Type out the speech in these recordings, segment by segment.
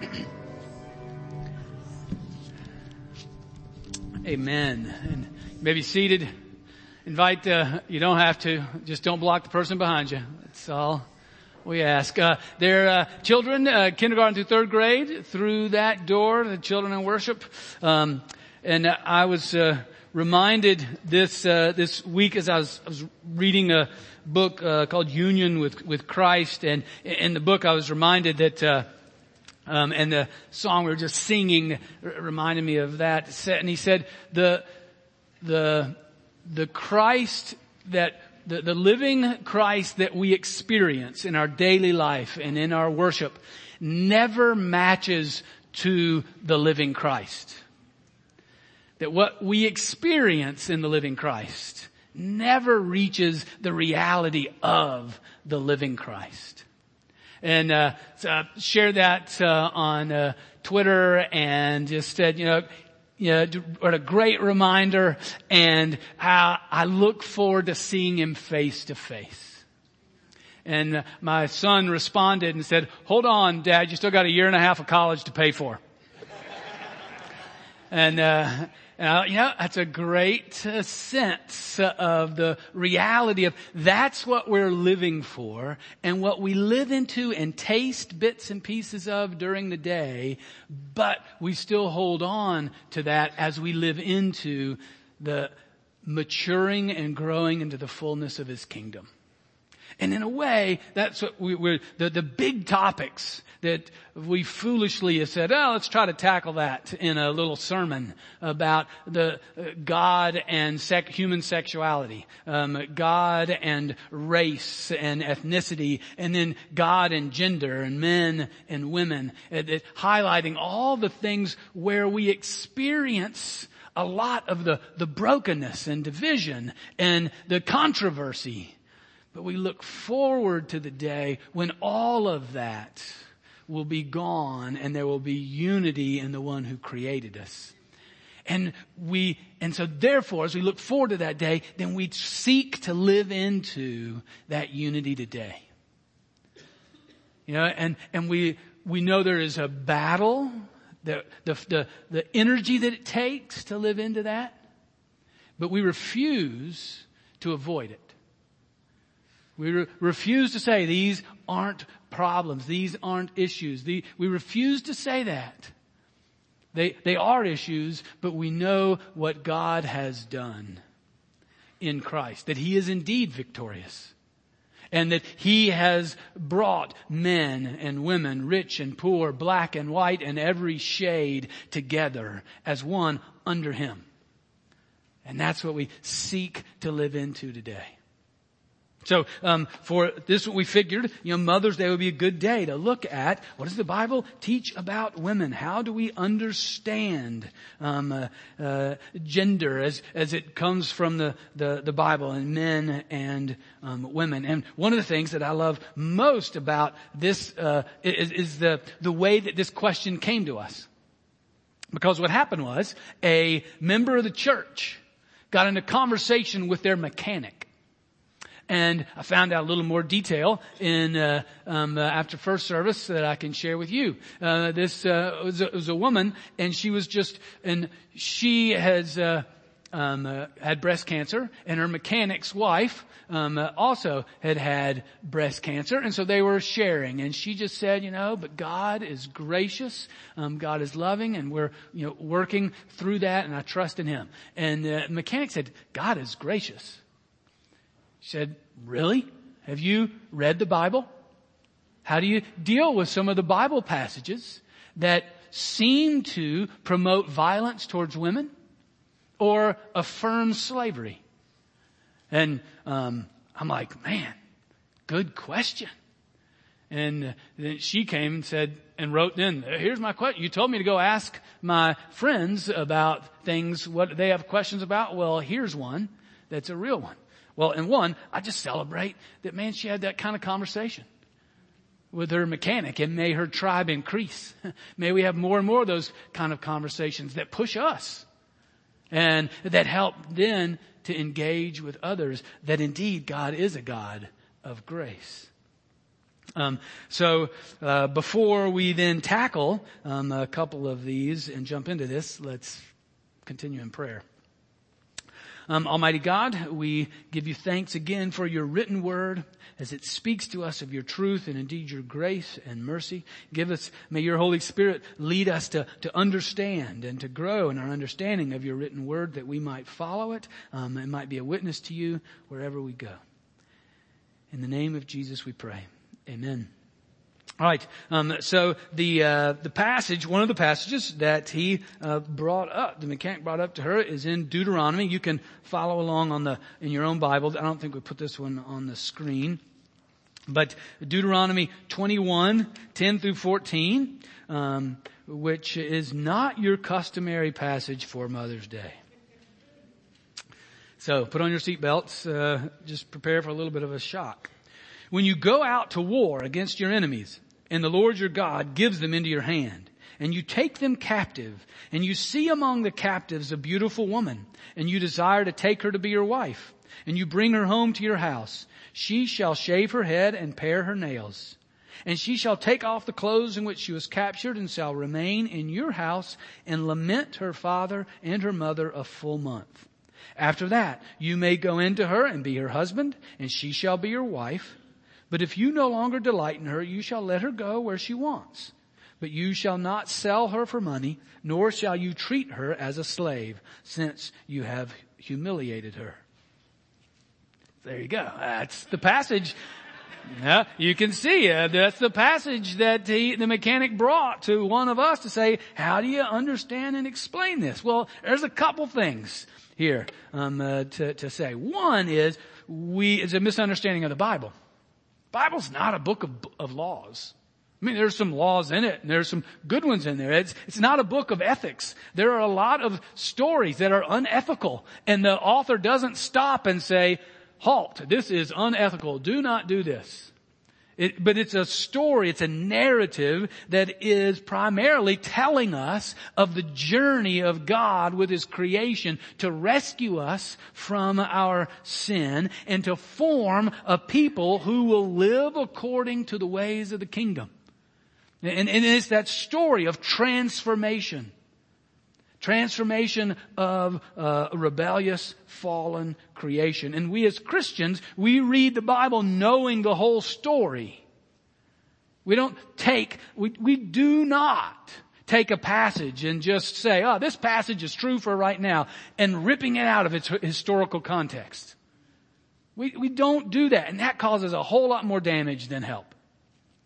Amen. And you may be seated. Invite, uh, you don't have to. Just don't block the person behind you. That's all we ask. Uh, they're uh, children, uh, kindergarten through third grade, through that door, the children in worship. Um, and I was uh, reminded this uh, this week as I was, I was reading a book uh, called Union with with Christ, and in the book I was reminded that. Um, and the song we were just singing reminded me of that. And he said, the, the, the Christ that, the, the living Christ that we experience in our daily life and in our worship never matches to the living Christ. That what we experience in the living Christ never reaches the reality of the living Christ and uh, uh, share that uh, on uh, Twitter and just said, you know, you know, what a great reminder and how I look forward to seeing him face to face. And uh, my son responded and said, hold on, dad, you still got a year and a half of college to pay for. And, uh, uh, you know, that's a great uh, sense of the reality of that's what we're living for and what we live into and taste bits and pieces of during the day, but we still hold on to that as we live into the maturing and growing into the fullness of His kingdom. And in a way, that's what we, are the, the big topics that we foolishly have said, oh, let's try to tackle that in a little sermon about the uh, God and sec, human sexuality, um, God and race and ethnicity, and then God and gender and men and women, uh, highlighting all the things where we experience a lot of the, the brokenness and division and the controversy but we look forward to the day when all of that will be gone and there will be unity in the one who created us. And we, and so therefore, as we look forward to that day, then we seek to live into that unity today. You know, and, and we, we know there is a battle, the, the, the, the energy that it takes to live into that, but we refuse to avoid it. We re- refuse to say these aren't problems. These aren't issues. The, we refuse to say that. They, they are issues, but we know what God has done in Christ. That He is indeed victorious. And that He has brought men and women, rich and poor, black and white, and every shade together as one under Him. And that's what we seek to live into today. So um, for this, we figured, you know, Mother's Day would be a good day to look at what does the Bible teach about women? How do we understand um, uh, uh, gender as as it comes from the the, the Bible and men and um, women? And one of the things that I love most about this uh, is, is the the way that this question came to us, because what happened was a member of the church got into conversation with their mechanic and I found out a little more detail in uh, um, uh, after first service that I can share with you. Uh, this uh, was, a, was, a, woman, and she was just, and she has uh, um, uh, had breast cancer, and her mechanic's wife um, also had had breast cancer, and so they were sharing. And she just said, you know, but God is gracious, um, God is loving, and we're you know working through that, and I trust in Him. And the mechanic said, God is gracious. She said, really? Have you read the Bible? How do you deal with some of the Bible passages that seem to promote violence towards women or affirm slavery? And um, I'm like, man, good question. And then she came and said, and wrote in, here's my question. You told me to go ask my friends about things, what they have questions about. Well, here's one that's a real one. Well, in one, I just celebrate that man, she had that kind of conversation with her mechanic and may her tribe increase. may we have more and more of those kind of conversations that push us and that help then to engage with others that indeed God is a God of grace. Um, so uh, before we then tackle um, a couple of these and jump into this, let's continue in prayer. Um, Almighty God, we give you thanks again for your written word as it speaks to us of your truth and indeed your grace and mercy. Give us, may your Holy Spirit lead us to, to understand and to grow in our understanding of your written word that we might follow it um, and might be a witness to you wherever we go. In the name of Jesus we pray. Amen. All right. Um, so the uh, the passage, one of the passages that he uh, brought up, the mechanic brought up to her, is in Deuteronomy. You can follow along on the in your own Bible. I don't think we put this one on the screen, but Deuteronomy 21, 10 through 14, um, which is not your customary passage for Mother's Day. So put on your seatbelts. Uh, just prepare for a little bit of a shock. When you go out to war against your enemies, and the Lord your God gives them into your hand, and you take them captive, and you see among the captives a beautiful woman, and you desire to take her to be your wife, and you bring her home to your house, she shall shave her head and pare her nails. And she shall take off the clothes in which she was captured and shall remain in your house and lament her father and her mother a full month. After that, you may go into her and be her husband, and she shall be your wife. But if you no longer delight in her, you shall let her go where she wants. But you shall not sell her for money, nor shall you treat her as a slave, since you have humiliated her. There you go. That's the passage. Yeah, you can see uh, that's the passage that he, the mechanic brought to one of us to say, how do you understand and explain this? Well, there's a couple things here um, uh, to, to say. One is we it's a misunderstanding of the Bible. Bible's not a book of, of laws. I mean, there's some laws in it, and there's some good ones in there. It's, it's not a book of ethics. There are a lot of stories that are unethical, and the author doesn't stop and say, halt, this is unethical, do not do this. It, but it's a story, it's a narrative that is primarily telling us of the journey of God with His creation to rescue us from our sin and to form a people who will live according to the ways of the kingdom. And, and it's that story of transformation. Transformation of uh, a rebellious, fallen creation. And we as Christians, we read the Bible knowing the whole story. We don't take, we, we do not take a passage and just say, oh, this passage is true for right now, and ripping it out of its historical context. We, we don't do that, and that causes a whole lot more damage than help.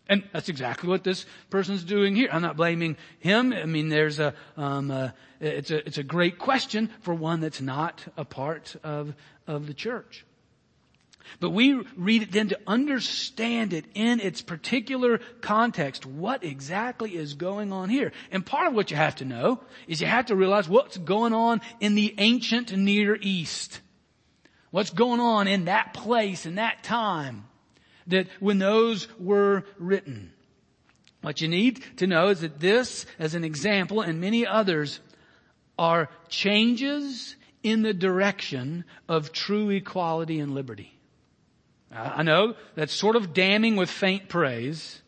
And that's exactly what this person's doing here. I'm not blaming him. I mean, there's a, um, a, it's a, it's a great question for one that's not a part of, of the church. But we read it then to understand it in its particular context. What exactly is going on here? And part of what you have to know is you have to realize what's going on in the ancient Near East. What's going on in that place, in that time that when those were written. What you need to know is that this, as an example, and many others, are changes in the direction of true equality and liberty. I know that's sort of damning with faint praise,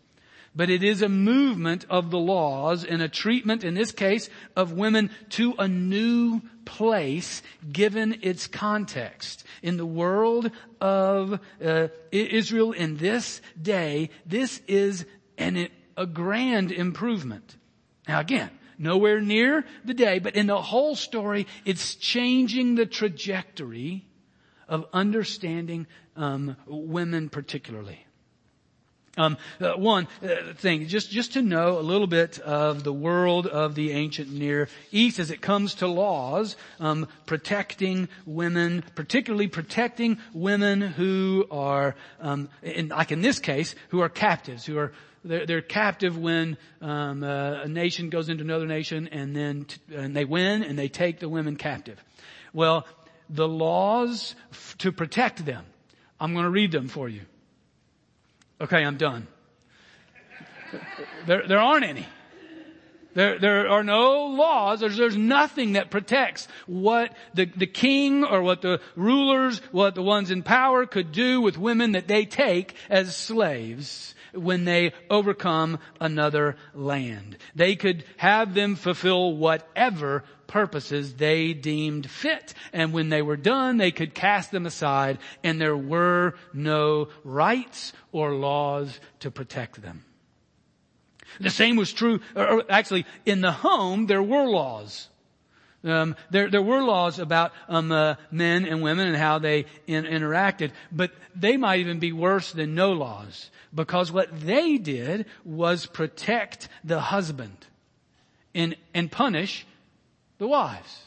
but it is a movement of the laws and a treatment, in this case, of women to a new place given its context. In the world of uh, Israel in this day, this is an, a grand improvement. Now again, nowhere near the day, but in the whole story, it's changing the trajectory of understanding um, women particularly. Um, uh, one uh, thing, just just to know a little bit of the world of the ancient Near East as it comes to laws um, protecting women, particularly protecting women who are, um, in, like in this case, who are captives, who are they're, they're captive when um, uh, a nation goes into another nation and then t- and they win and they take the women captive. Well, the laws f- to protect them. I'm going to read them for you. Okay, I'm done. There, there aren't any. There, there are no laws. There's, there's nothing that protects what the, the king or what the rulers, what the ones in power could do with women that they take as slaves. When they overcome another land. They could have them fulfill whatever purposes they deemed fit. And when they were done, they could cast them aside and there were no rights or laws to protect them. The same was true, or actually in the home there were laws. Um, there, there were laws about um, uh, men and women and how they in, interacted, but they might even be worse than no laws because what they did was protect the husband and, and punish the wives.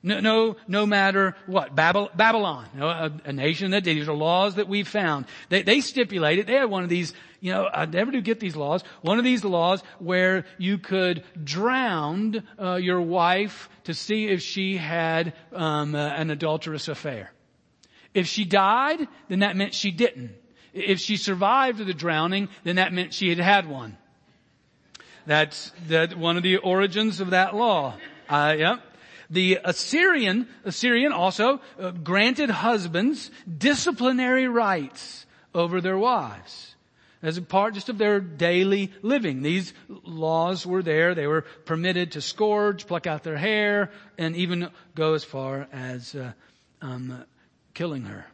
No, no, no matter what. Babylon, a, a, nation that did. these are laws that we found. They, they stipulated, they had one of these, you know, I never do get these laws. One of these laws where you could drown uh, your wife to see if she had um, uh, an adulterous affair. If she died, then that meant she didn't. If she survived the drowning, then that meant she had had one. That's that one of the origins of that law. Uh, yeah. The Assyrian, Assyrian also uh, granted husbands disciplinary rights over their wives as a part just of their daily living. These laws were there. They were permitted to scourge, pluck out their hair, and even go as far as uh, um, killing her.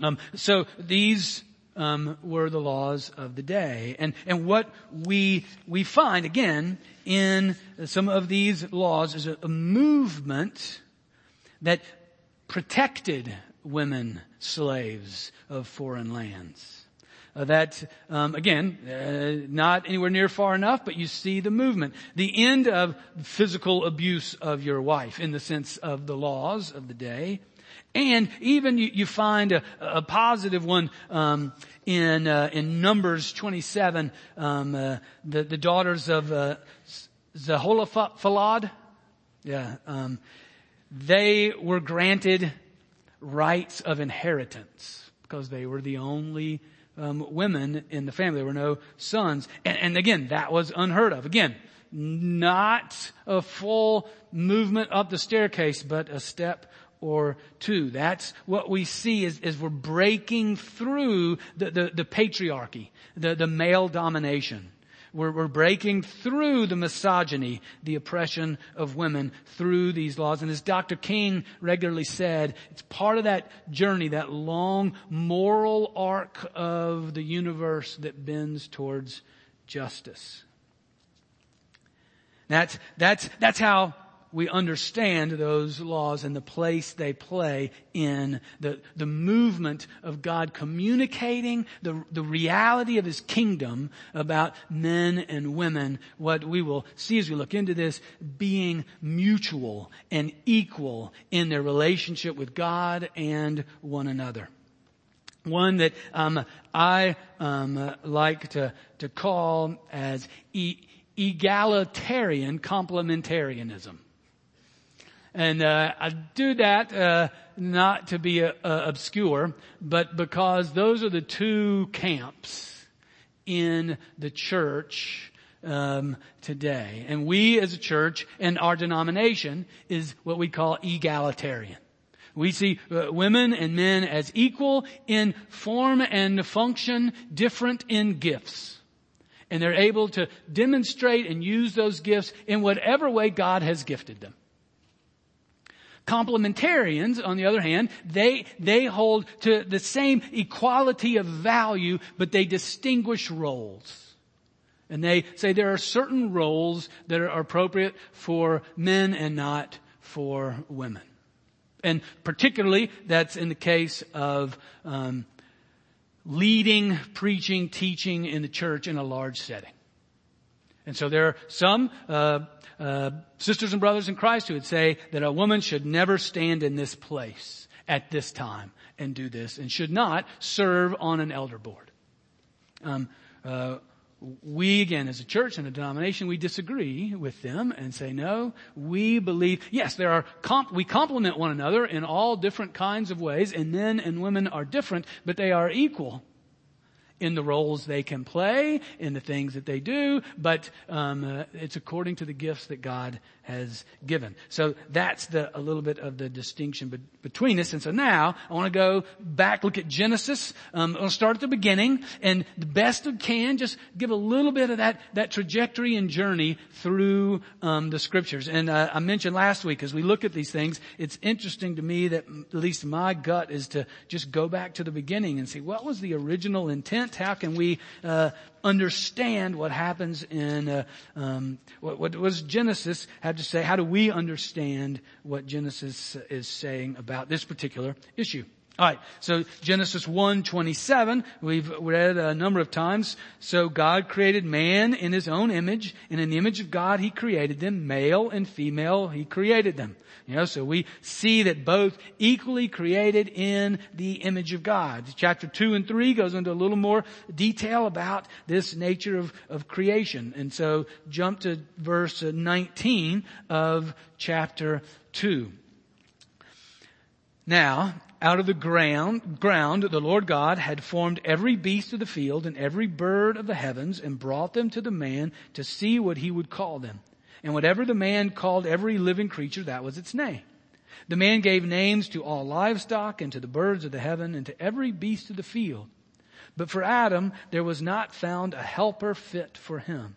Um, so these um, were the laws of the day. And, and what we, we find, again, in some of these laws is a, a movement that protected women slaves of foreign lands. Uh, that um, again uh, not anywhere near far enough but you see the movement the end of physical abuse of your wife in the sense of the laws of the day and even you, you find a, a, positive one um, in uh, in Numbers 27, um, uh, the the daughters of uh, yeah, um, they were granted rights of inheritance because they were the only um, women in the family. There were no sons, and, and again, that was unheard of. Again, not a full movement up the staircase, but a step or two. That's what we see is, as we're breaking through the, the, the patriarchy, the, the male domination. We're, we're, breaking through the misogyny, the oppression of women through these laws. And as Dr. King regularly said, it's part of that journey, that long moral arc of the universe that bends towards justice. That's, that's, that's how we understand those laws and the place they play in the, the movement of God communicating the, the reality of His kingdom about men and women, what we will see as we look into this, being mutual and equal in their relationship with God and one another. One that um, I um, like to, to call as e- egalitarian complementarianism. And uh, I do that uh, not to be uh, obscure, but because those are the two camps in the church um, today. And we as a church and our denomination is what we call egalitarian. We see uh, women and men as equal in form and function, different in gifts. And they're able to demonstrate and use those gifts in whatever way God has gifted them. Complementarians, on the other hand, they, they hold to the same equality of value, but they distinguish roles. And they say there are certain roles that are appropriate for men and not for women. And particularly, that's in the case of um, leading, preaching, teaching in the church in a large setting. And so there are some uh, uh, sisters and brothers in Christ who would say that a woman should never stand in this place at this time and do this and should not serve on an elder board. Um, uh, we again as a church and a denomination we disagree with them and say no we believe yes there are comp- we complement one another in all different kinds of ways and men and women are different but they are equal in the roles they can play, in the things that they do, but um, uh, it's according to the gifts that God has given. So that's the a little bit of the distinction be- between us. And so now I want to go back, look at Genesis. Um, I'll start at the beginning, and the best I can, just give a little bit of that that trajectory and journey through um, the scriptures. And uh, I mentioned last week as we look at these things, it's interesting to me that at least my gut is to just go back to the beginning and see what was the original intent. How can we uh, understand what happens in uh, um, what, what was Genesis have to say? How do we understand what Genesis is saying about this particular issue? All right. So Genesis 1:27, we've read a number of times. So God created man in his own image, and in the image of God he created them, male and female he created them. You know, so we see that both equally created in the image of God. Chapter 2 and 3 goes into a little more detail about this nature of, of creation. And so jump to verse 19 of chapter 2. Now, out of the ground, ground, the Lord God had formed every beast of the field and every bird of the heavens and brought them to the man to see what he would call them. And whatever the man called every living creature, that was its name. The man gave names to all livestock and to the birds of the heaven and to every beast of the field. But for Adam, there was not found a helper fit for him.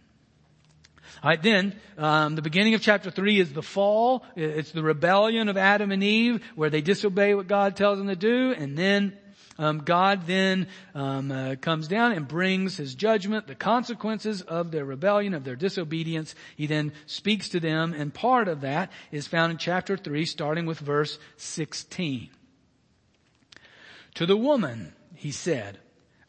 Alright, then, um, the beginning of chapter 3 is the fall. It's the rebellion of Adam and Eve where they disobey what God tells them to do. And then um, God then um, uh, comes down and brings His judgment, the consequences of their rebellion, of their disobedience. He then speaks to them, and part of that is found in chapter three, starting with verse sixteen. To the woman, He said,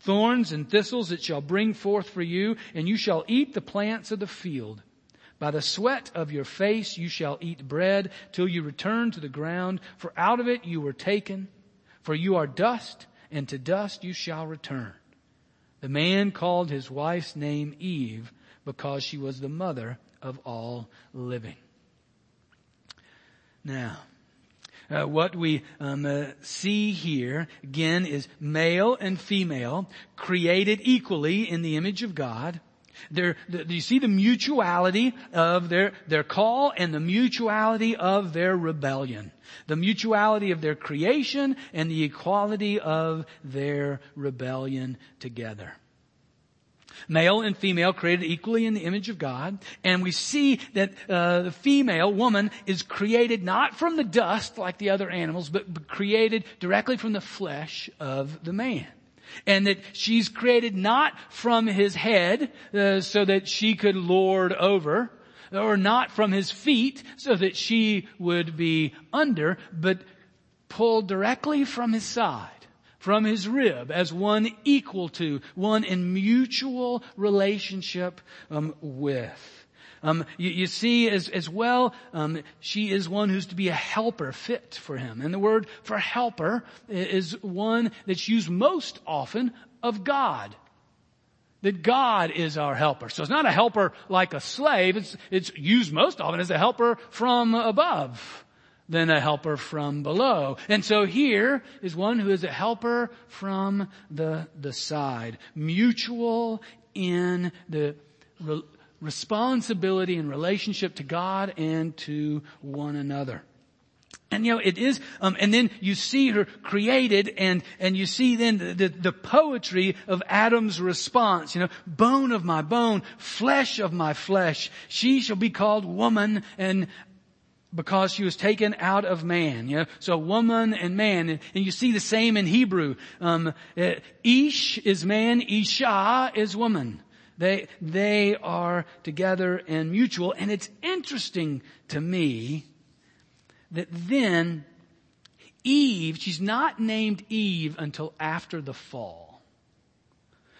Thorns and thistles it shall bring forth for you, and you shall eat the plants of the field. By the sweat of your face you shall eat bread till you return to the ground, for out of it you were taken. For you are dust, and to dust you shall return. The man called his wife's name Eve because she was the mother of all living. Now, uh, what we um, uh, see here again is male and female created equally in the image of God. There, do you see the mutuality of their, their call and the mutuality of their rebellion? The mutuality of their creation and the equality of their rebellion together. Male and female created equally in the image of God. And we see that uh, the female woman is created not from the dust like the other animals, but, created directly from the flesh of the man and that she's created not from his head uh, so that she could lord over or not from his feet so that she would be under but pulled directly from his side from his rib as one equal to, one in mutual relationship um, with. Um, you, you, see as, as well, um, she is one who's to be a helper fit for him. And the word for helper is one that's used most often of God. That God is our helper. So it's not a helper like a slave. It's, it's used most often as a helper from above than a helper from below. And so here is one who is a helper from the, the side. Mutual in the re- responsibility and relationship to God and to one another. And you know, it is, um, and then you see her created and, and you see then the, the, the, poetry of Adam's response, you know, bone of my bone, flesh of my flesh. She shall be called woman and because she was taken out of man. You know, so woman and man, and, you see the same in Hebrew. Um, uh, Ish is man, Isha is woman. They they are together and mutual, and it's interesting to me that then Eve, she's not named Eve until after the fall.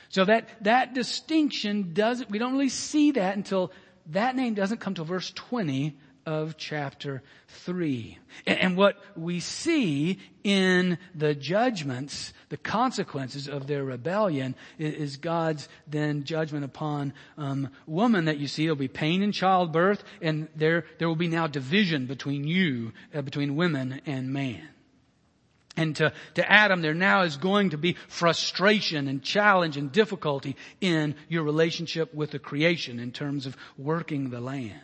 So that that distinction doesn't. We don't really see that until that name doesn't come to verse twenty of chapter 3. And what we see in the judgments, the consequences of their rebellion is God's then judgment upon um, woman that you see. There'll be pain in childbirth and there, there will be now division between you, uh, between women and man. And to, to Adam, there now is going to be frustration and challenge and difficulty in your relationship with the creation in terms of working the land.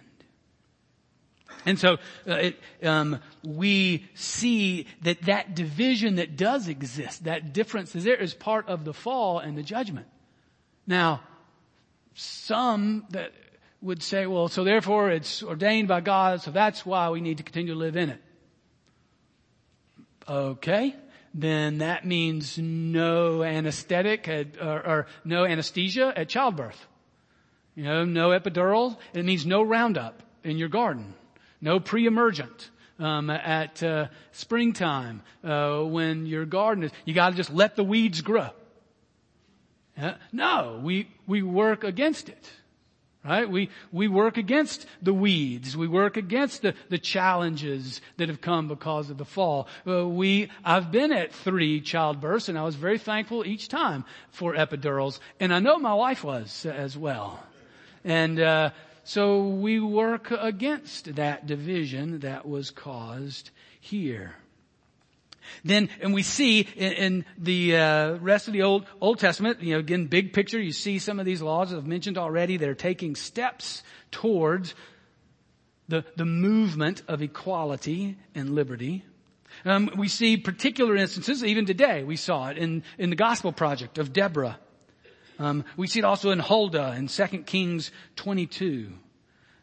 And so uh, it, um, we see that that division that does exist, that difference is there, is part of the fall and the judgment. Now, some that would say, well, so therefore it's ordained by God, so that's why we need to continue to live in it. Okay, then that means no anesthetic at, or, or no anesthesia at childbirth. You know, no epidural. It means no Roundup in your garden. No pre-emergent. Um, at uh, springtime, uh, when your garden is, you got to just let the weeds grow. Uh, no, we we work against it, right? We we work against the weeds. We work against the the challenges that have come because of the fall. Uh, we I've been at three childbirths, and I was very thankful each time for epidurals, and I know my wife was as well. And uh, so we work against that division that was caused here. Then, and we see in, in the uh, rest of the Old Old Testament, you know, again, big picture. You see some of these laws I've mentioned already. They're taking steps towards the the movement of equality and liberty. Um, we see particular instances, even today. We saw it in in the Gospel Project of Deborah um, we see it also in Huldah in 2 Kings 22.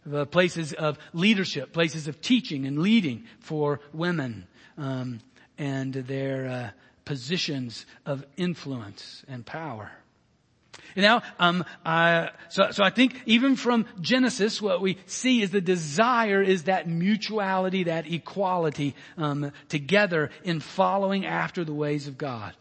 The places of leadership, places of teaching and leading for women, um, and their uh, positions of influence and power. Now, um, uh, so, so I think even from Genesis, what we see is the desire is that mutuality, that equality um, together in following after the ways of God.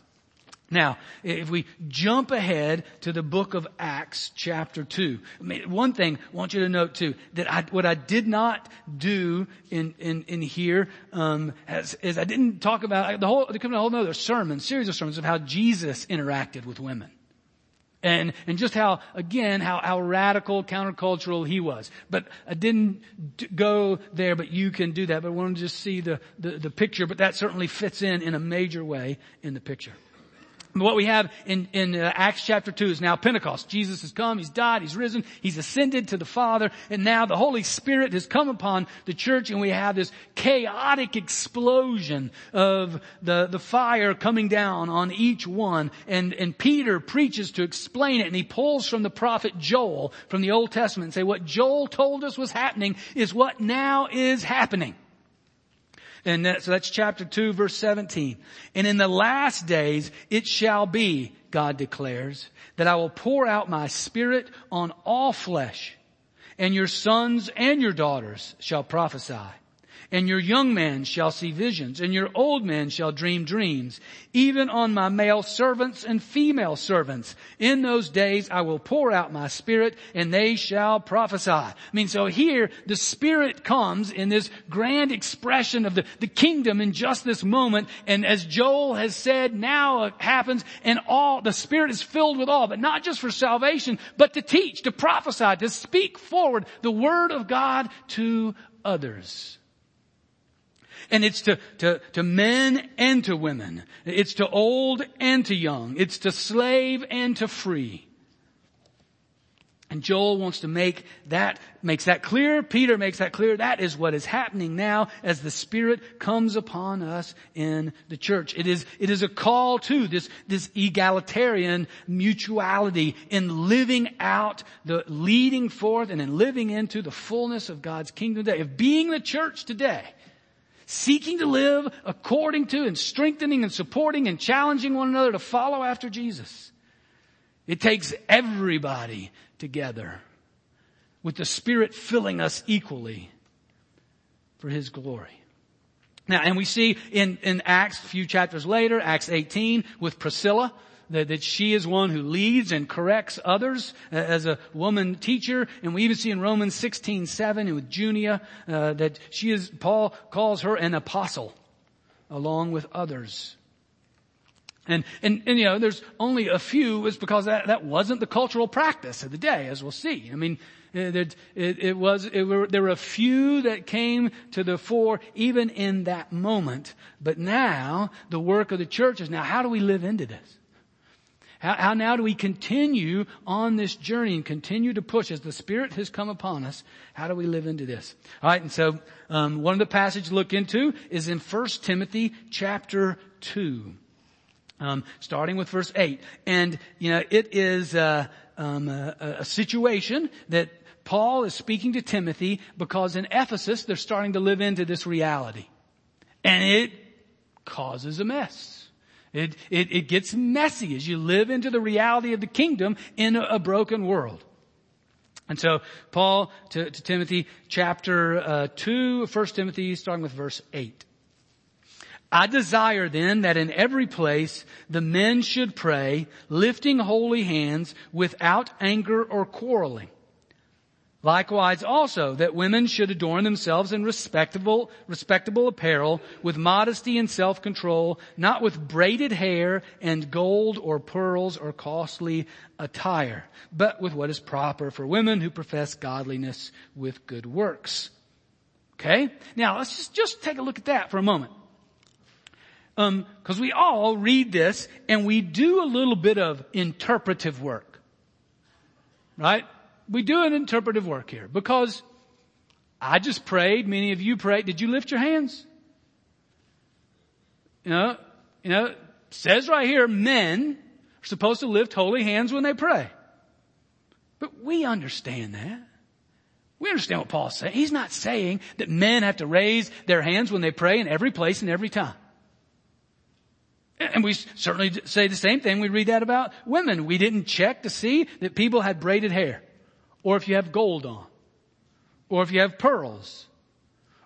Now, if we jump ahead to the book of Acts chapter 2, I mean, one thing I want you to note too, that I, what I did not do in, in, in here, um, is I didn't talk about, the whole, a whole other sermon, series of sermons of how Jesus interacted with women. And, and just how, again, how, how radical, countercultural he was. But I didn't d- go there, but you can do that. But I want to just see the, the, the picture, but that certainly fits in in a major way in the picture. What we have in, in uh, Acts chapter 2 is now Pentecost. Jesus has come, He's died, He's risen, He's ascended to the Father, and now the Holy Spirit has come upon the church and we have this chaotic explosion of the, the fire coming down on each one. And, and Peter preaches to explain it and he pulls from the prophet Joel from the Old Testament and say what Joel told us was happening is what now is happening. And that, so that's chapter 2 verse 17. And in the last days it shall be, God declares, that I will pour out my spirit on all flesh and your sons and your daughters shall prophesy and your young men shall see visions, and your old men shall dream dreams, even on my male servants and female servants. In those days I will pour out my spirit, and they shall prophesy. I mean, so here the spirit comes in this grand expression of the, the kingdom in just this moment, and as Joel has said, now it happens, and all, the spirit is filled with all, but not just for salvation, but to teach, to prophesy, to speak forward the word of God to others. And it's to, to, to men and to women. It's to old and to young. It's to slave and to free. And Joel wants to make that, makes that clear. Peter makes that clear. That is what is happening now as the Spirit comes upon us in the church. It is, it is a call to this, this egalitarian mutuality in living out the leading forth and in living into the fullness of God's kingdom today, of being the church today. Seeking to live according to and strengthening and supporting and challenging one another to follow after Jesus. It takes everybody together with the Spirit filling us equally for His glory. Now, and we see in, in Acts, a few chapters later, Acts 18, with Priscilla, that, that she is one who leads and corrects others uh, as a woman teacher. And we even see in Romans 16, 7 with Junia, uh, that she is, Paul calls her an apostle along with others. And, and, and, you know, there's only a few is because that, that wasn't the cultural practice of the day, as we'll see. I mean, it, it, it was, it were, there were a few that came to the fore even in that moment. But now, the work of the church is now, how do we live into this? How, how now do we continue on this journey and continue to push as the Spirit has come upon us? How do we live into this? Alright, and so, um, one of the passages to look into is in 1 Timothy chapter 2 um, starting with verse eight. And you know, it is uh, um, a, a situation that Paul is speaking to Timothy because in Ephesus they're starting to live into this reality, and it causes a mess. It, it, it gets messy as you live into the reality of the kingdom in a, a broken world. And so Paul to, to Timothy chapter uh, 2, 1 Timothy starting with verse 8. I desire then that in every place the men should pray, lifting holy hands without anger or quarreling. Likewise also that women should adorn themselves in respectable, respectable apparel with modesty and self-control, not with braided hair and gold or pearls or costly attire, but with what is proper for women who profess godliness with good works. Okay? Now let's just, just take a look at that for a moment. Um, cause we all read this and we do a little bit of interpretive work. Right? We do an interpretive work here because I just prayed, many of you prayed. Did you lift your hands? You know, you know, says right here, men are supposed to lift holy hands when they pray. But we understand that. We understand what Paul's saying. He's not saying that men have to raise their hands when they pray in every place and every time. And we certainly say the same thing. We read that about women. We didn't check to see that people had braided hair. Or if you have gold on. Or if you have pearls.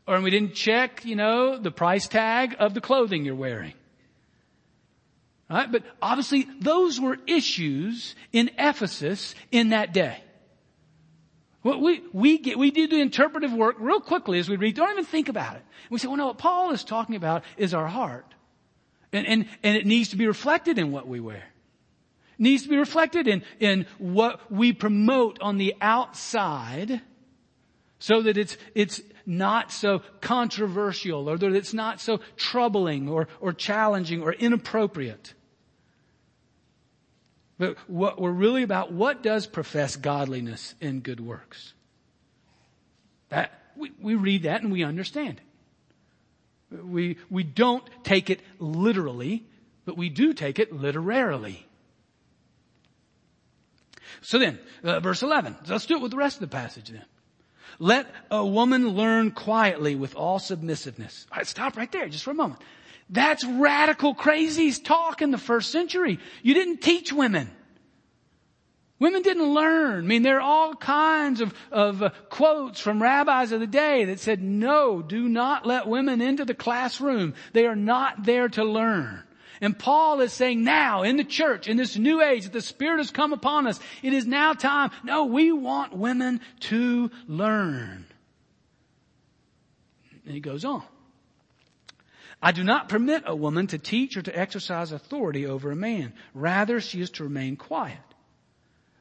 Or we didn't check, you know, the price tag of the clothing you're wearing. Right? But obviously those were issues in Ephesus in that day. Well, we, we get, we do the interpretive work real quickly as we read. Don't even think about it. We say, well no, what Paul is talking about is our heart. And, and, and it needs to be reflected in what we wear. Needs to be reflected in, in what we promote on the outside so that it's, it's not so controversial or that it's not so troubling or, or challenging or inappropriate. But what we're really about, what does profess godliness in good works? That, we, we read that and we understand it. We, we don't take it literally, but we do take it literarily. So then, uh, verse 11. Let's do it with the rest of the passage then. Let a woman learn quietly with all submissiveness. All right, stop right there just for a moment. That's radical crazies talk in the first century. You didn't teach women. Women didn't learn. I mean, there are all kinds of, of uh, quotes from rabbis of the day that said, no, do not let women into the classroom. They are not there to learn. And Paul is saying now in the church, in this new age that the Spirit has come upon us, it is now time. No, we want women to learn. And he goes on. I do not permit a woman to teach or to exercise authority over a man. Rather, she is to remain quiet.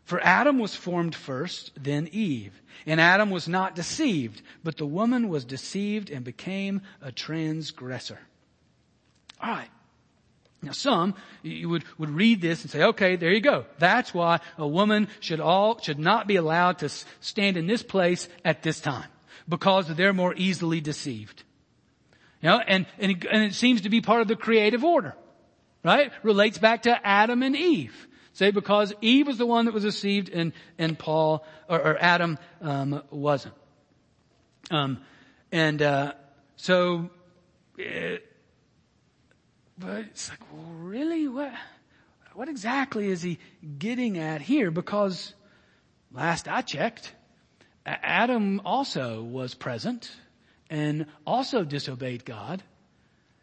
For Adam was formed first, then Eve. And Adam was not deceived, but the woman was deceived and became a transgressor. Alright. Now some, you would, would read this and say, okay, there you go. That's why a woman should all, should not be allowed to stand in this place at this time. Because they're more easily deceived. You know, and, and it, and it seems to be part of the creative order. Right? Relates back to Adam and Eve. Say because Eve was the one that was deceived and, and Paul, or, or Adam, um, wasn't. Um, and, uh, so, it, but it's like, well, really? What, what exactly is he getting at here? Because last I checked, Adam also was present and also disobeyed God.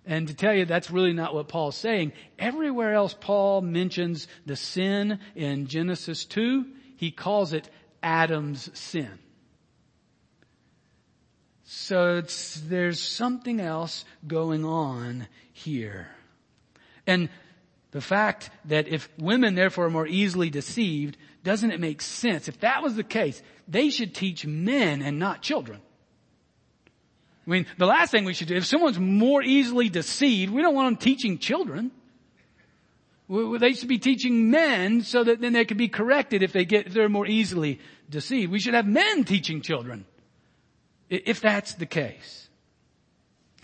And to tell you that's really not what Paul's saying. Everywhere else Paul mentions the sin in Genesis 2, he calls it Adam's sin. So there's something else going on here. And the fact that if women therefore are more easily deceived, doesn't it make sense? If that was the case, they should teach men and not children. I mean, the last thing we should do, if someone's more easily deceived, we don't want them teaching children. They should be teaching men so that then they can be corrected if they get, if they're more easily deceived. We should have men teaching children. If that's the case.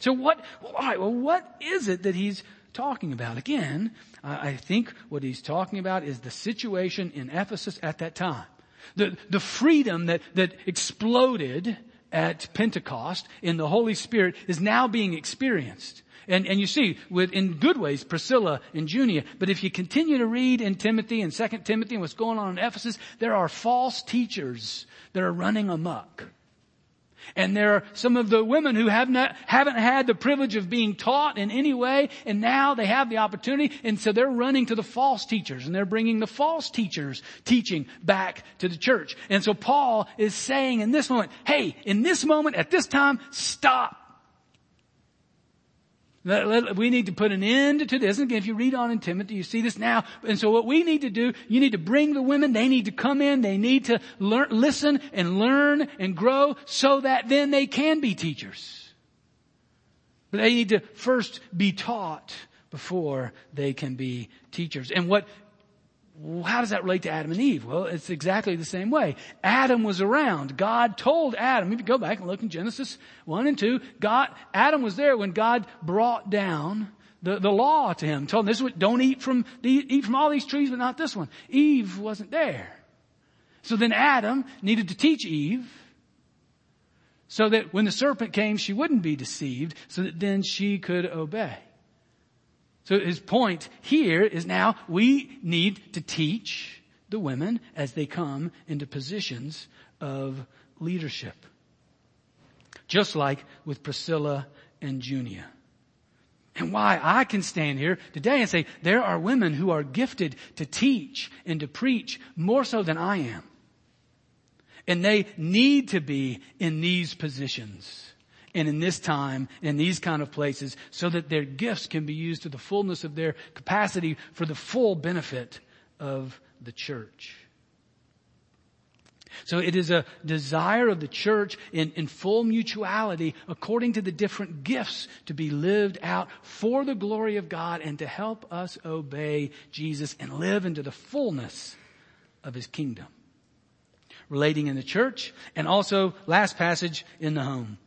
So what, alright, well what is it that he's talking about. Again, I think what he's talking about is the situation in Ephesus at that time. The, the freedom that, that exploded at Pentecost in the Holy Spirit is now being experienced. And, and you see, with, in good ways, Priscilla and Junia. But if you continue to read in Timothy and 2 Timothy and what's going on in Ephesus, there are false teachers that are running amok. And there are some of the women who have not, haven't had the privilege of being taught in any way, and now they have the opportunity, and so they're running to the false teachers, and they're bringing the false teachers teaching back to the church. And so Paul is saying in this moment, hey, in this moment, at this time, stop. We need to put an end to this. And again, if you read on in Timothy, you see this now. And so what we need to do, you need to bring the women, they need to come in, they need to learn, listen and learn and grow so that then they can be teachers. But they need to first be taught before they can be teachers. And what how does that relate to Adam and Eve? Well, it's exactly the same way. Adam was around. God told Adam, if you go back and look in Genesis 1 and 2, God, Adam was there when God brought down the, the law to him. Told him this what, don't eat from, eat from all these trees, but not this one. Eve wasn't there. So then Adam needed to teach Eve so that when the serpent came, she wouldn't be deceived, so that then she could obey. So his point here is now we need to teach the women as they come into positions of leadership. Just like with Priscilla and Junia. And why I can stand here today and say there are women who are gifted to teach and to preach more so than I am. And they need to be in these positions and in this time, in these kind of places, so that their gifts can be used to the fullness of their capacity for the full benefit of the church. So it is a desire of the church in, in full mutuality according to the different gifts to be lived out for the glory of God and to help us obey Jesus and live into the fullness of His kingdom. Relating in the church and also last passage in the home.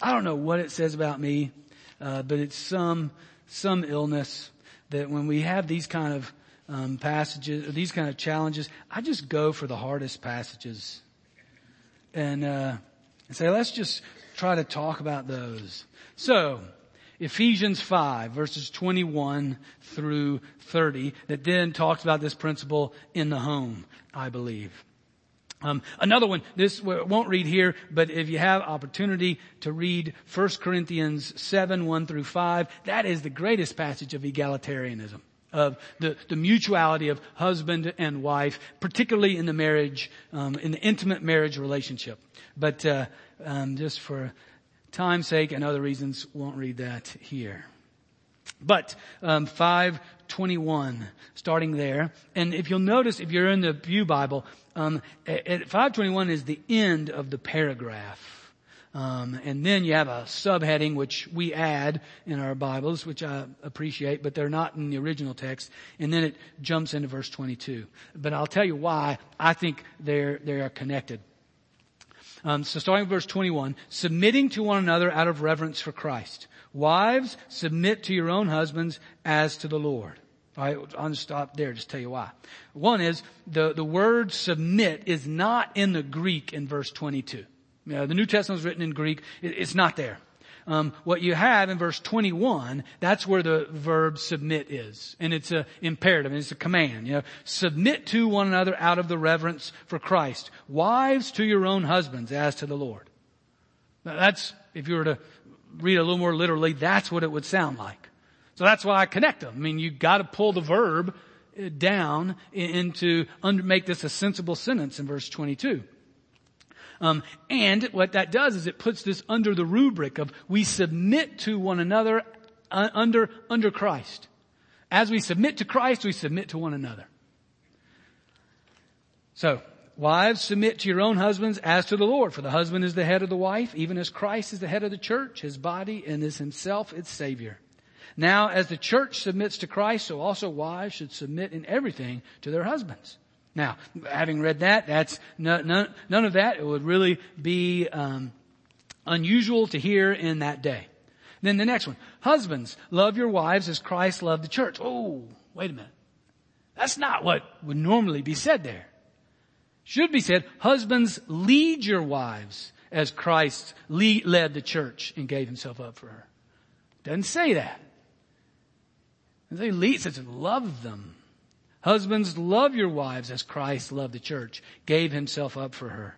I don't know what it says about me, uh, but it's some some illness that when we have these kind of um, passages these kind of challenges, I just go for the hardest passages, and uh, and say, let's just try to talk about those. So. Ephesians 5 verses 21 through 30 that then talks about this principle in the home, I believe. Um, another one, this won't read here, but if you have opportunity to read 1 Corinthians 7, 1 through 5, that is the greatest passage of egalitarianism, of the, the mutuality of husband and wife, particularly in the marriage, um, in the intimate marriage relationship. But uh, um, just for time's sake and other reasons, won't read that here. But um, 521, starting there, and if you'll notice, if you're in the Pew Bible, um, at 521 is the end of the paragraph Um, and then you have a subheading which we add in our Bibles, which I appreciate, but they're not in the original text. And then it jumps into verse 22. But I'll tell you why I think they're they are connected. Um, so starting with verse 21, submitting to one another out of reverence for Christ. Wives, submit to your own husbands as to the Lord. I'll just stop there, just tell you why. One is the, the word submit is not in the Greek in verse 22. Uh, the New Testament is written in Greek. It, it's not there. Um, what you have in verse 21, that's where the verb submit is. And it's a imperative, it's a command, you know. Submit to one another out of the reverence for Christ. Wives to your own husbands as to the Lord. Now that's, if you were to read a little more literally, that's what it would sound like. So that's why I connect them. I mean, you gotta pull the verb uh, down into, under, make this a sensible sentence in verse 22. Um, and what that does is it puts this under the rubric of we submit to one another uh, under, under Christ. As we submit to Christ, we submit to one another. So, wives, submit to your own husbands as to the Lord, for the husband is the head of the wife, even as Christ is the head of the church, his body, and is himself its savior. Now, as the church submits to Christ, so also wives should submit in everything to their husbands. Now, having read that, that's none, none, of that. It would really be um, unusual to hear in that day. Then the next one, husbands, love your wives as Christ loved the church. Oh, wait a minute. That's not what would normally be said there. Should be said, husbands, lead your wives as Christ lead, led the church and gave himself up for her. Doesn't say that. They lead, says love them. Husbands, love your wives as Christ loved the church, gave himself up for her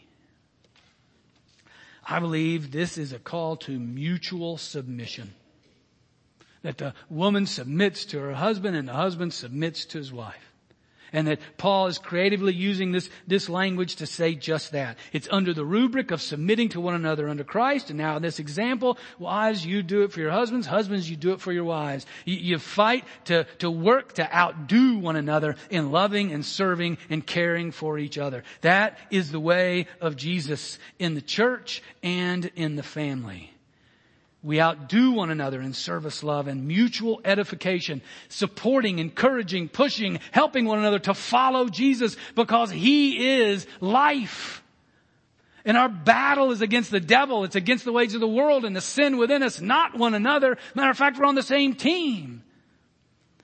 I believe this is a call to mutual submission. That the woman submits to her husband and the husband submits to his wife. And that Paul is creatively using this, this language to say just that. It's under the rubric of submitting to one another under Christ. And now in this example, wives, you do it for your husbands. Husbands, you do it for your wives. You, you fight to, to work to outdo one another in loving and serving and caring for each other. That is the way of Jesus in the church and in the family. We outdo one another in service, love, and mutual edification, supporting, encouraging, pushing, helping one another to follow Jesus because He is life. And our battle is against the devil. It's against the ways of the world and the sin within us, not one another. Matter of fact, we're on the same team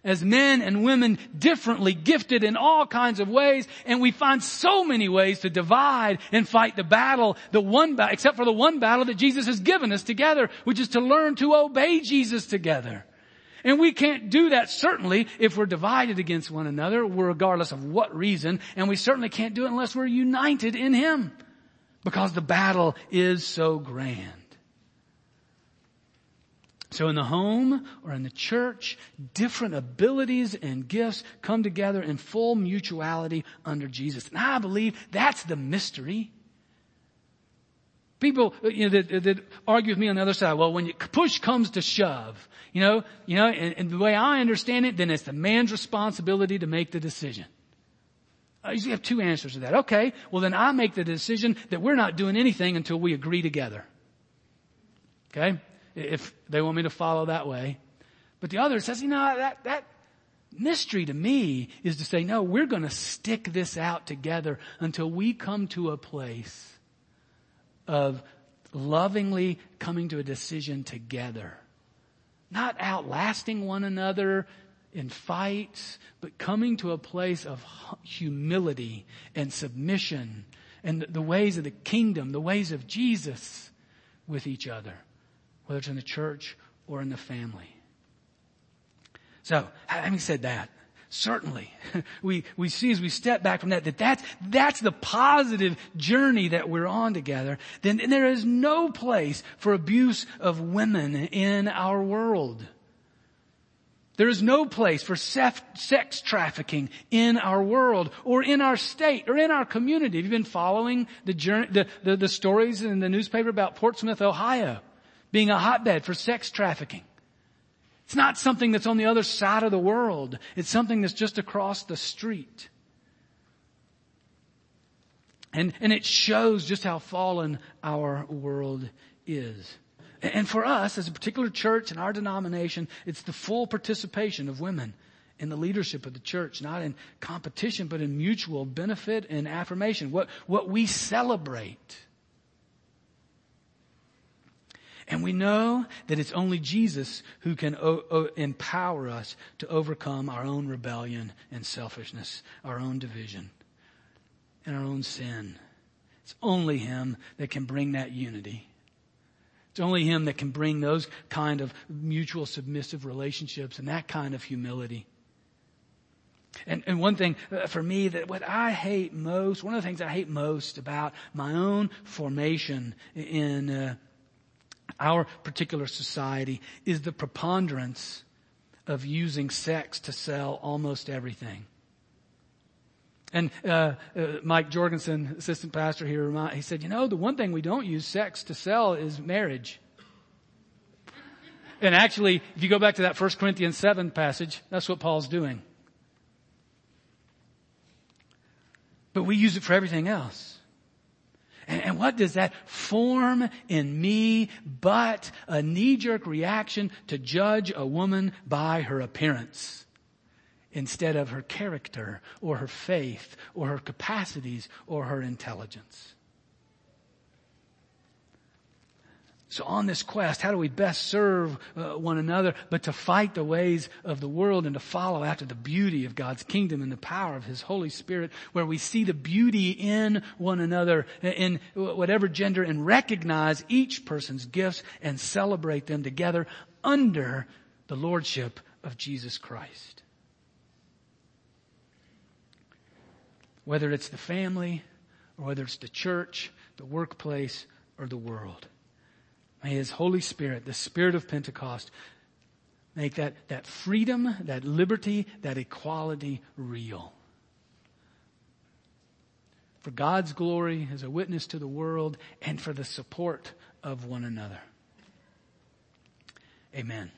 as men and women differently gifted in all kinds of ways and we find so many ways to divide and fight the battle the one ba- except for the one battle that Jesus has given us together which is to learn to obey Jesus together. And we can't do that certainly if we're divided against one another regardless of what reason and we certainly can't do it unless we're united in him. Because the battle is so grand so in the home or in the church, different abilities and gifts come together in full mutuality under Jesus. And I believe that's the mystery. People, uh, you know, that, that, argue with me on the other side. Well, when push comes to shove, you know, you know, and, and, the way I understand it, then it's the man's responsibility to make the decision. I usually have two answers to that. Okay, well then I make the decision that we're not doing anything until we agree together. Okay? If they want me to follow that way. But the other says, you know, that, that mystery to me is to say, no, we're going to stick this out together until we come to a place of lovingly coming to a decision together. Not outlasting one another in fights, but coming to a place of humility and submission and the ways of the kingdom, the ways of Jesus with each other whether it's in the church or in the family. So, having said that, Certainly. We, we see as we step back from that, that that's, that's the positive journey that we're on together. Then there is no place for abuse of women in our world. There is no place for sex trafficking in our world or in our state or in our community. Have you been following the, journey, the, the, the stories in the newspaper about Portsmouth, Ohio being a hotbed for sex trafficking? It's not something that's on the other side of the world. It's something that's just across the street. And, and it shows just how fallen our world is. And for us, as a particular church in our denomination, it's the full participation of women in the leadership of the church, not in competition, but in mutual benefit and affirmation. What, what we celebrate. And we know that it's only Jesus who can o- o- empower us to overcome our own rebellion and selfishness, our own division, and our own sin. It's only Him that can bring that unity. It's only Him that can bring those kind of mutual submissive relationships and that kind of humility. And, and one thing uh, for me that what I hate most, one of the things I hate most about my own formation in uh, our particular society is the preponderance of using sex to sell almost everything. And uh, uh, Mike Jorgensen, assistant pastor here, he said, "You know, the one thing we don't use sex to sell is marriage." And actually, if you go back to that 1 Corinthians 7 passage, that's what Paul's doing. But we use it for everything else. And, what does that form in me but a knee-jerk reaction to judge a woman by her appearance? instead of her character or her faith or her capacities or her intelligence. So on this quest, how do we best serve uh, one another but to fight the ways of the world and to follow after the beauty of God's kingdom and the power of His Holy Spirit where we see the beauty in one another in whatever gender and recognize each person's gifts and celebrate them together under the Lordship of Jesus Christ. whether it's the family or whether it's the church, the workplace, or the world. May His Holy Spirit, the Spirit of Pentecost, make that, that freedom, that liberty, that equality real. For God's glory as a witness to the world and for the support of one another. Amen.